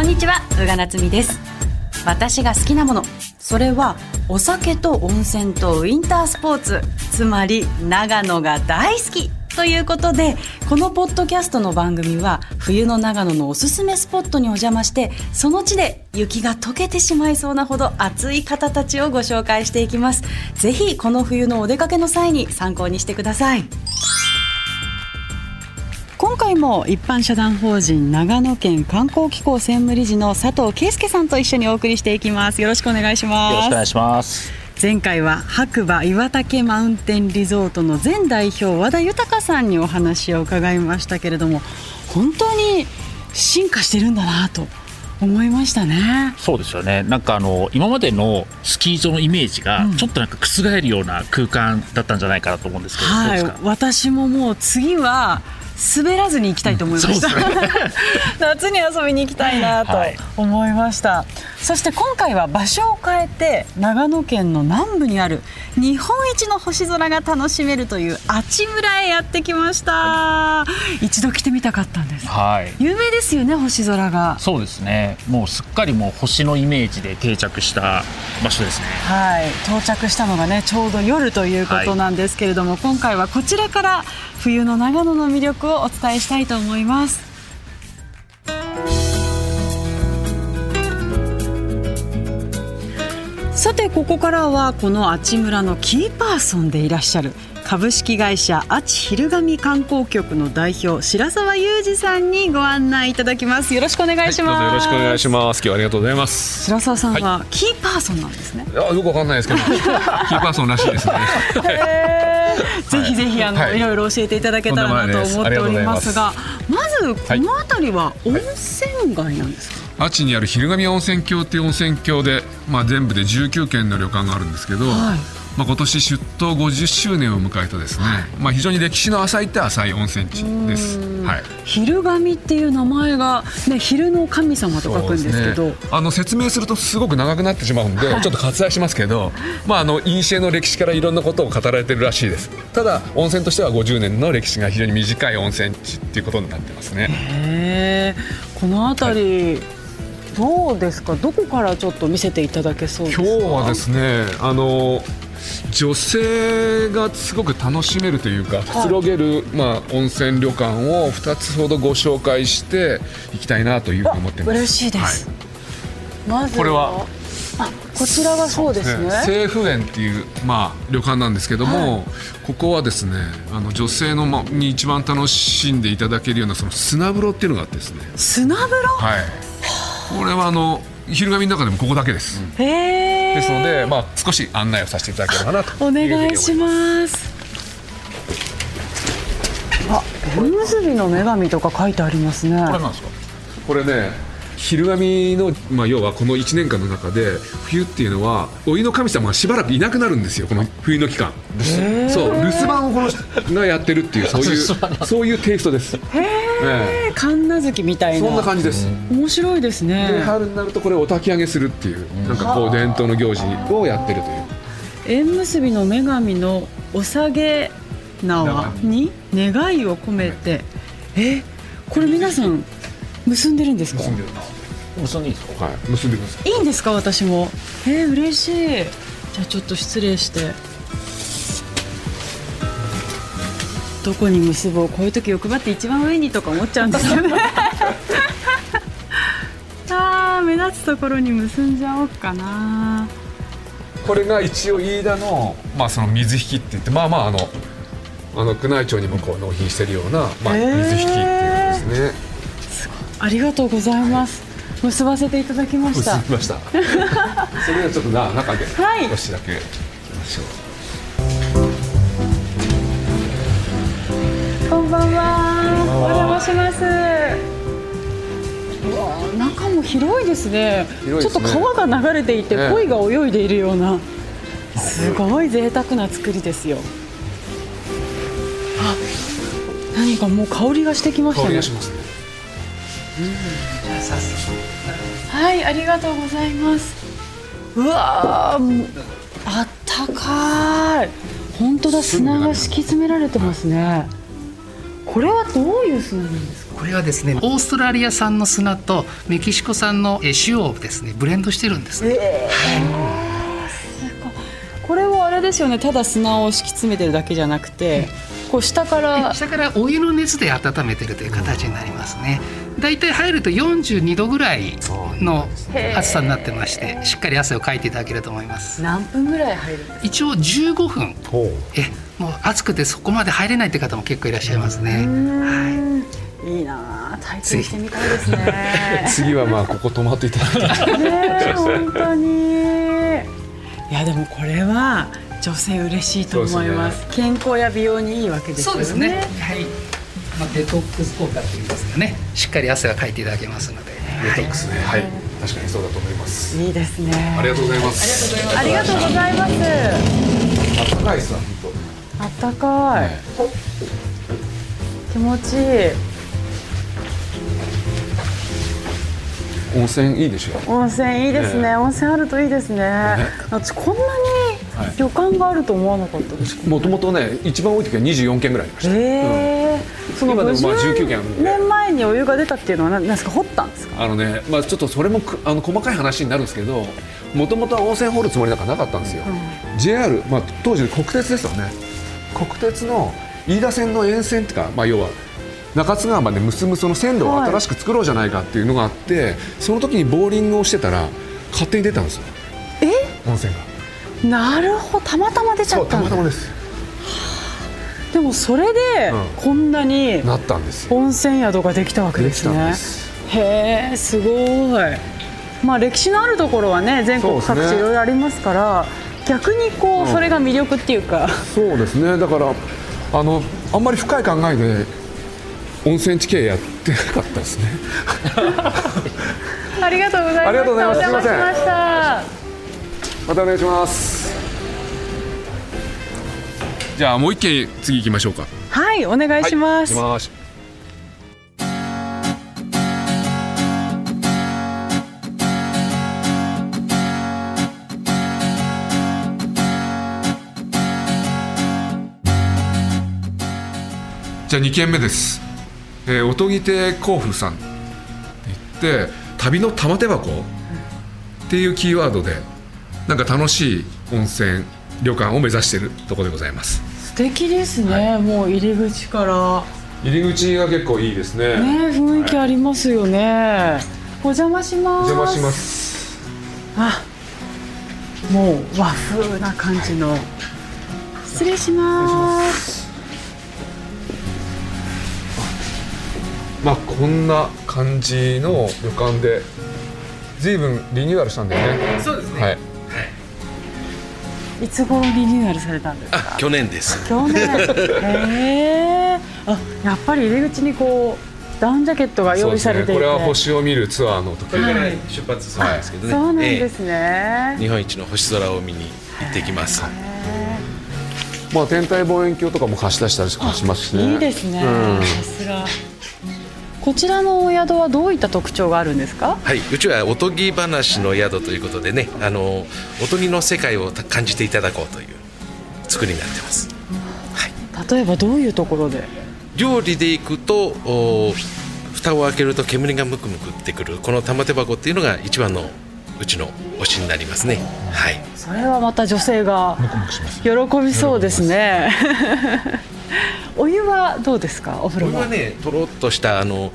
こんにちは宇賀なつみです。私が好きなものそれはお酒と温泉とウィンタースポーツつまり長野が大好きということでこのポッドキャストの番組は冬の長野のおすすめスポットにお邪魔してその地で雪が溶けてしまいそうなほど熱い方たちをご紹介していきます。ぜひこの冬のお出かけの際に参考にしてください。回も一般社団法人長野県観光機構専務理事の佐藤圭介さんと一緒にお送りしていきます。よろしくお願いします。よろしくお願いします。前回は白馬岩岳マウンテンリゾートの前代表和田豊さんにお話を伺いましたけれども本当に進化してるんだなと思いましたね。そうですよね。なんかあの今までのスキー場のイメージがちょっとなんか覆るような空間だったんじゃないかなと思うんですけど、うん、はい。私ももう次は滑らずに行きたいと思いました、うんね、夏に遊びに行きたいなと思いました、はい、そして今回は場所を変えて長野県の南部にある日本一の星空が楽しめるという阿智村へやってきました、はい、一度来てみたかったんです、はい、有名ですよね星空が。そうですね。もうすっかりもう星のイメージで定着した場所ですね。はい。到着したのがねちょうど夜ということなんですけれども、今回はこちらから冬の長野の魅力をお伝えしたいと思います。さてここからはこの阿智村のキーパーソンでいらっしゃる株式会社あち昼神観光局の代表白澤裕二さんにご案内いただきます。よろしくお願いします、はい、よろしくお願いします。今日はありがとうございます。白澤さんはキーパーソンなんですね、はい、よくわかんないですけど。キーパーソンらしいですね ぜひぜひあの、はい、いろいろ教えていただけたらなと思っておりますがまずこの辺りは温泉街なんですか、あちにある昼神温泉郷っていう温泉郷で、まあ、全部で19軒の旅館があるんですけど、はいまあ、今年出頭50周年を迎えたですね、はい、まあ、非常に歴史の浅いって浅い温泉地です、はい、昼神っていう名前が、ね、昼の神様と書くんですけど、ね、あの説明するとすごく長くなってしまうんで、はい、ちょっと割愛しますけど、まあ、あの古の歴史からいろんなことを語られてるらしいです。ただ温泉としては50年の歴史が非常に短い温泉地っていうことになってますね。へこの辺り、どうですか？どこからちょっと見せていただけそうですか？今日はですねあの女性がすごく楽しめるというかくつろげる、まあ、温泉旅館を2つほどご紹介していきたいなというふうに思ってます。嬉しいです、はい、まずこれは？あこちらはそうですね。清風園っていう、まあ、旅館なんですけども、はい、ここはですねあの女性の、ま、に一番楽しんでいただけるようなその砂風呂っていうのがあってですね。砂風呂？はい。これはあの昼神の中でもここだけです、へえですので、まあ、少し案内をさせていただければなとお願いします。あ縁結びの女神とか書いてありますね。これなんですか？これね昼神の、まあ、要はこの1年間の中で冬っていうのはお湯の神様がしばらくいなくなるんですよこの冬の期間。そう留守番をこの人がやってるっていうそういうそういうテイストです。へえ神奈月みたいな。そんな感じです。面白いですね。で春になるとこれをお焚き上げするっていうなんかこう伝統の行事をやってるという。縁結びの女神のお下げ縄に願いを込めて。えこれ皆さん結んでるんですか？結んでる結んでいいですか？はい。結んでくださいいいんですか？私も。えー、嬉しい。じゃあちょっと失礼して。どこに結ぼう？こういう時欲張って一番上にとか思っちゃうんですよね。あー目立つところに結んじゃおうかな。これが一応飯田の,、まあその水引って言ってまあまああのあの宮内庁にもこう納品してるような、まあ、水引っていうんですね、えーありがとうございます。結ばせていただきました。結びました。それではちょっとな中で少しだけ行きましょう。こんばんは。お邪魔します。中も広いですね。すねちょっと川が流れていて、鯉が泳いでいるような。すごい贅沢な作りですよ。あ、何かもう香りがしてきましたね。はいありがとうございます。うわあったかい。本当だ砂が敷き詰められてますね。これはどういう砂なんですか？これはですねオーストラリア産の砂とメキシコ産の塩をですねブレンドしてるんです。ね、えー、これはあれですよね。ただ砂を敷き詰めてるだけじゃなくて、こう下から下からお湯の熱で温めてるという形になりますね。だいたい入ると42度ぐらいの暑さになってましてしっかり汗をかいていただけると思います。何分ぐらい入るんですか？一応15分。えもう暑くてそこまで入れないって方も結構いらっしゃいますね。はい。いいな体験してみたいですね。次はまあここ泊まっていただいて。ね本当に。いやでもこれは女性嬉しいと思います、ね、健康や美容にいいわけですよね。そうですね。はいまあ、デトックス効果っていうんですかね。しっかり汗がかいていただけますので。デトックスね。はい、確かにそうだと思います。いいですね。ありがとうございます。ありがとうございます。あったかいです。本当あったかい、ね、気持ちいい。温泉いいでしょ。温泉いいですね、ね、温泉あるといいですね、ね、私こんなに旅館があると思わなかったです。もともとね一番多い時は24軒ぐらいありました、えー、うん、その今でもまあ19軒あるんで。年前にお湯が出たっていうのは何ですか掘ったんですか？あのね、まあ、ちょっとそれもあの細かい話になるんですけどもともとは温泉掘るつもりなんかなかったんですよ、うん、JR、まあ、当時国鉄ですよね。国鉄の飯田線の沿線っていうか、まあ、要は中津川まで結ぶその線路を新しく作ろうじゃないかっていうのがあって、はい、その時にボーリングをしてたら勝手に出たんですよ。え？温泉が。なるほど。たまたま出ちゃったたまたまですでもそれでこんなになったんです温泉宿ができたわけですね。へえすごい。まあ歴史のあるところはね全国各地いろいろありますから、ね、逆にこう、それが魅力っていうか。そうですね。だからあのあんまり深い考えで温泉地形やってなかったですね。ありがとうございますありがとうございます。ません。またお願いしますじゃあもう一件次行きましょうか。はいお願いします、はい、じゃあ2件目です、えー、音木亭甲府さん。って言って旅の玉手箱。っていうキーワードでなんか楽しい温泉旅館を目指しているところでございます。素敵ですね、はい、もう入り口から。入り口が結構いいですね。ね雰囲気ありますよね、はい、お邪魔します。お邪魔します。あもう和風な感じの、はい、失礼します。まあこんな感じの旅館で随分リニューアルしたんだよね。そうですね。はいいつ頃リニューアルされたんですか？去年です。去年。へえあやっぱり入り口にこうダウンジャケットが用意されていて、ね、これは星を見るツアーの時。から出発するんですけどね、そうなんですね、えー、日本一の星空を見に行ってきます。まあ天体望遠鏡とかも貸し出したりしますしね。いいですね、うん、さすがこちらのお宿はどういった特徴があるんですか？はいうちはおとぎ話の宿ということでねあのおとぎの世界を感じていただこうという作りになってます、はい、例えばどういうところで？料理でいくとお蓋を開けると煙がムクムクってくるこの玉手箱っていうのが一番のうちの推しになりますね。はい。それはまた女性が喜びそうですね。お湯はどうですか？お風呂は。ねとろっとしたあの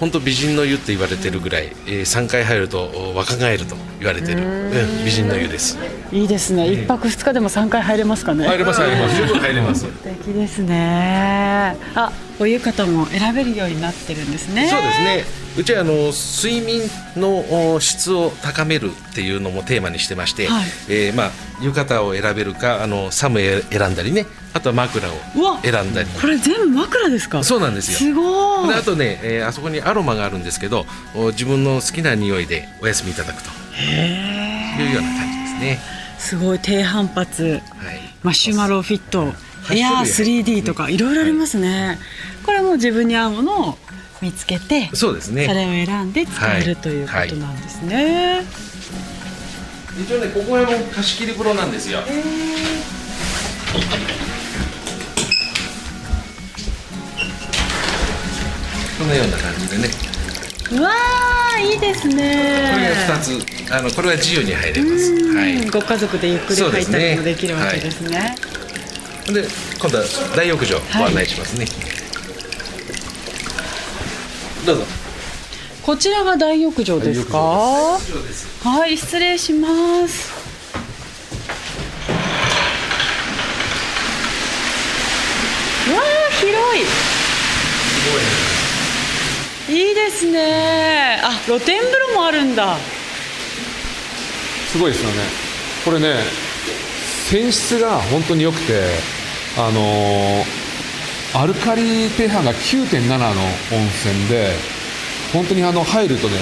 本当美人の湯って言われてるぐらい、えー、3回入ると若返ると言われてる、うん、美人の湯です。いいですね、一泊二日でも3回入れますかね。入れます入れます。十分入れます。素敵ですね。あお湯方も選べるようになってるんですね。そうですね。うちはあの睡眠の質を高めるっていうのもテーマにしてまして、はい、えー、まあ、浴衣を選べるかあのサム選んだりねあとは枕を選んだり。これ全部枕ですか？そうなんですよ。すごい。あとね、えー、あそこにアロマがあるんですけど自分の好きな匂いでお休みいただくと。いうような感じですね。すごい低反発、はい、マシュマロフィット。エアー 3D とかいろいろありますね、はい、これも自分に合うものを見つけてそうですね。それを選んで使える、ということなんですね、一応ねここはも貸し切り風呂なんですよ、んなような感じでね。うわーいいですね。これが2つあのこれは自由に入れます、はい、ご家族でゆっくり入ったりもできるわけですね。で今度は大浴場ご案内しますね、どうぞ。こちらが大浴場ですか？はい失礼しますわあ広いいいですね。あ露天風呂もあるんだ。すごいですよね。これね泉質が本当に良くてあのーアルカリ pH が9.7の温泉で本当にあの入るとね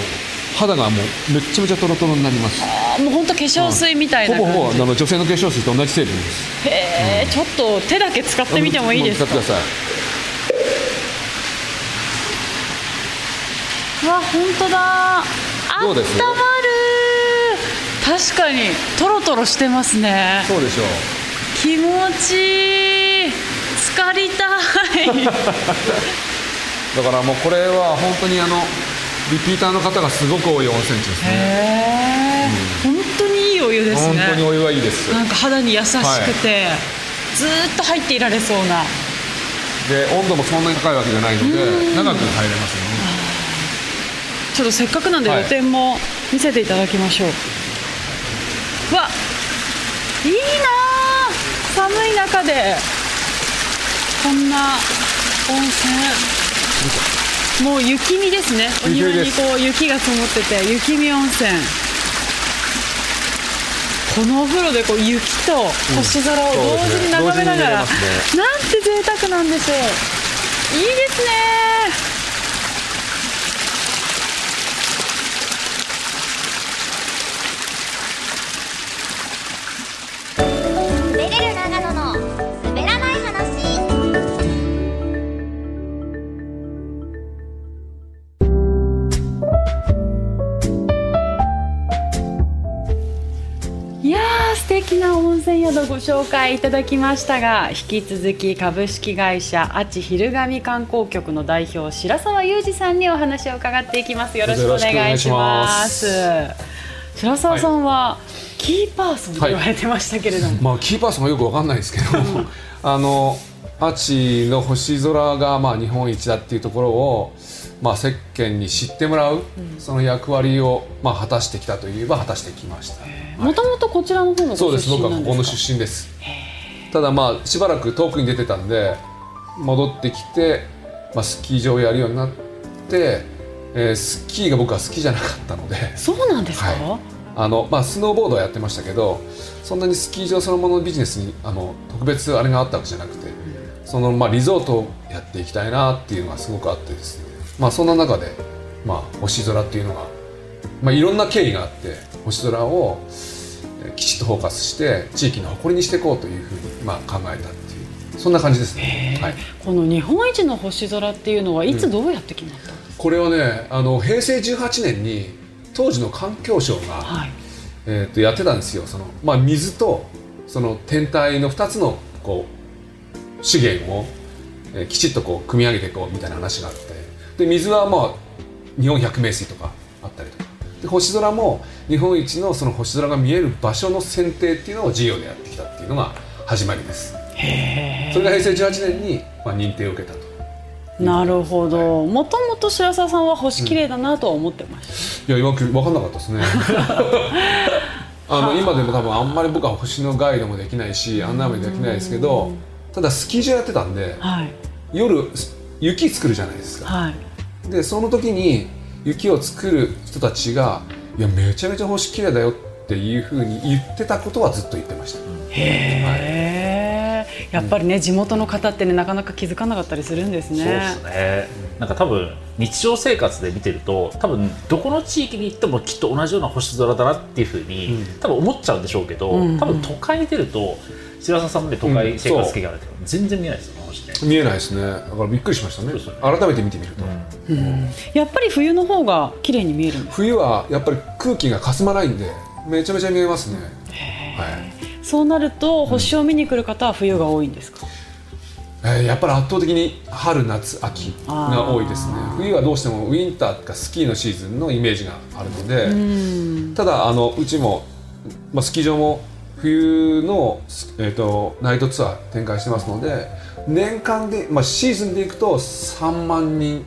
肌がもうめっちゃめちゃトロトロになります。あもう本当化粧水みたいなほ感じ。ぼほぼあの女性の化粧水と同じ成分です。へえ、ちょっと手だけ使ってみてもいいですか？使ってくださいわ本当だ。あどうまる。確かにトロトロしてますね。そうでしょう。気持ちいい。浸かりたい。だからもうこれは本当にあのリピーターの方がすごく多い温泉地ですね。へえ、本当にいいお湯ですね。本当にお湯はいいです。なんか肌に優しくて、ずーっと入っていられそうな。で温度もそんなに高いわけじゃないので長く入れますよねちょっとせっかくなんではい。露店も見せていただきましょう、うわいいなあ寒い中でこんな温泉。もう雪見ですね。お庭にこう雪が積もってて雪見温泉。このお風呂でこう雪と星空を同時に眺めながら、そうですね。なんて贅沢なんでしょう。いいですね敵な温泉宿ご紹介いただきましたが引き続き株式会社あち昼神観光局の代表白沢裕二さんにお話を伺っていきます。よろしくお願いします。白沢さんは、キーパーソンと言われてましたけれども、まあキーパーソンがよくわかんないですけど あのアチの星空がまあ日本一だっていうところをまあ世間に知ってもらう、その役割をまあ果たしてきたといえば果たしてきましたもともとこちらの方のごそうです。僕はここの出身です。ただまあしばらく遠くに出てたんで戻ってきて、まあ、スキー場をやるようになって、えースキーが僕は好きじゃなかったので。そうなんですか、はあの、まあ、スノーボードはやってましたけどそんなにスキー場そのもののビジネスにあの特別あれがあったわけじゃなくてその、まあ、リゾートをやっていきたいなっていうのがすごくあってですね、まあ、そんな中で、まあ、星空っていうのが、まあ、いろんな経緯があって星空をえーきちっとフォーカスして地域の誇りにしていこうというふうに、まあ、考えたっていうそんな感じですね。はい。この日本一の星空っていうのはいつどうやって決まった？んですこれはねあの平成18年に当時の環境省が、か、はい。えー、とやってたんですよ。その、まあ、水とその天体の2つのこう資源を、えーきちっとこう組み上げていこうみたいな話があって。で水はまあ日本百名水とかあったりとか。で星空も日本一のその星空が見える場所の選定っていうのを事業でやってきたっていうのが始まりです。それが平成18年に、まあ、認定を受けたと。なるほど。もともと白沢さんは星綺麗だなとは思ってました、いや今分かんなかったですね。あの今でも多分あんまり僕は星のガイドもできないし案内もできないですけどただスキー場やってたんではい。夜雪作るじゃないですか。はい。でその時に雪を作る人たちが「いやめちゃめちゃ星綺麗だよ」っていうふうに言ってたことはずっと言ってました、へえやっぱりね地元の方ってねなかなか気づかなかったりするんですね。そうですね。なんか多分日常生活で見てると多分どこの地域に行ってもきっと同じような星空だなっていうふうに、多分思っちゃうんでしょうけど、うん。多分都会に出ると白澤さんもね都会生活経験あるけど、全然見えないですよ。見えないですね。だからびっくりしましたね。ね。改めて見てみると、やっぱり冬の方が綺麗に見える冬はやっぱり空気がかすまないんでめちゃめちゃ見えますね。はい。そうなると星を見に来る方は冬が多いんですか、えーやっぱり圧倒的に春夏秋が多いですね。冬はどうしてもウィンターとかスキーのシーズンのイメージがあるので、うん。ただあのうちも、まあ、スキー場も冬の、えー、とナイトツアー展開してますので年間で、まあ、シーズンでいくと3万人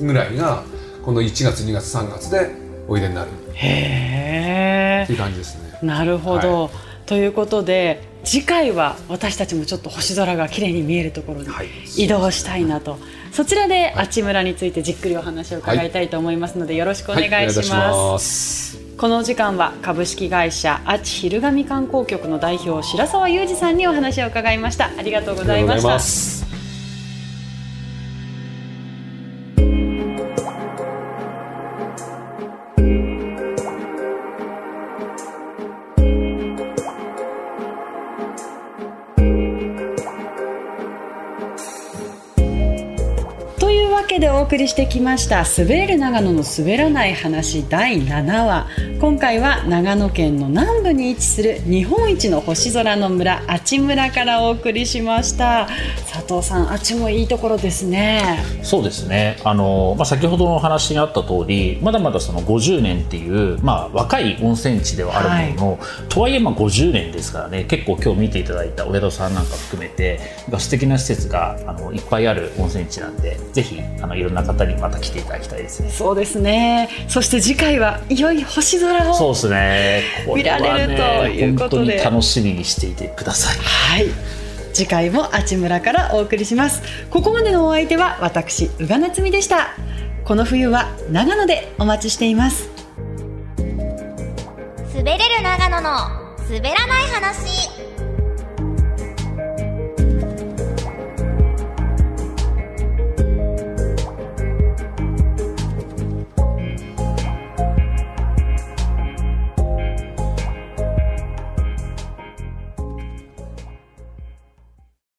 ぐらいがこの1月2月3月でおいでになる。へっていう感じですね。えなるほど、はということで次回は私たちもちょっと星空が綺麗に見えるところにはい。移動したいなと、そちらであちむらについてじっくりお話を伺いたいと思いますので、よろしくお願いします,、はいこの時間は株式会社あち昼神観光局の代表白澤裕二さんにお話を伺いました。ありがとうございました。お送りしてきました「滑れる長野の滑らない話」第7話。今回は長野県の南部に位置する日本一の星空の村阿智村からお送りしました。佐藤さんあっちもいいところですね。そうですね。あの、まあ、先ほどのお話にあった通りまだまだその50年っていう、まあ、若い温泉地ではあるものの、とはいえまあ50年ですからね結構今日見ていただいたお宿さんなんか含めて素敵な施設があのいっぱいある温泉地なんでぜひあのいろんな方にまた来ていただきたいですね。そうですね。そして次回はいよいよ星空をそうですね。見られるということで。本当に楽しみにしていてください。はい。次回もあちむらからお送りします。ここまでのお相手は私宇賀なつみでした。この冬は長野でお待ちしています。滑れる長野の滑らない話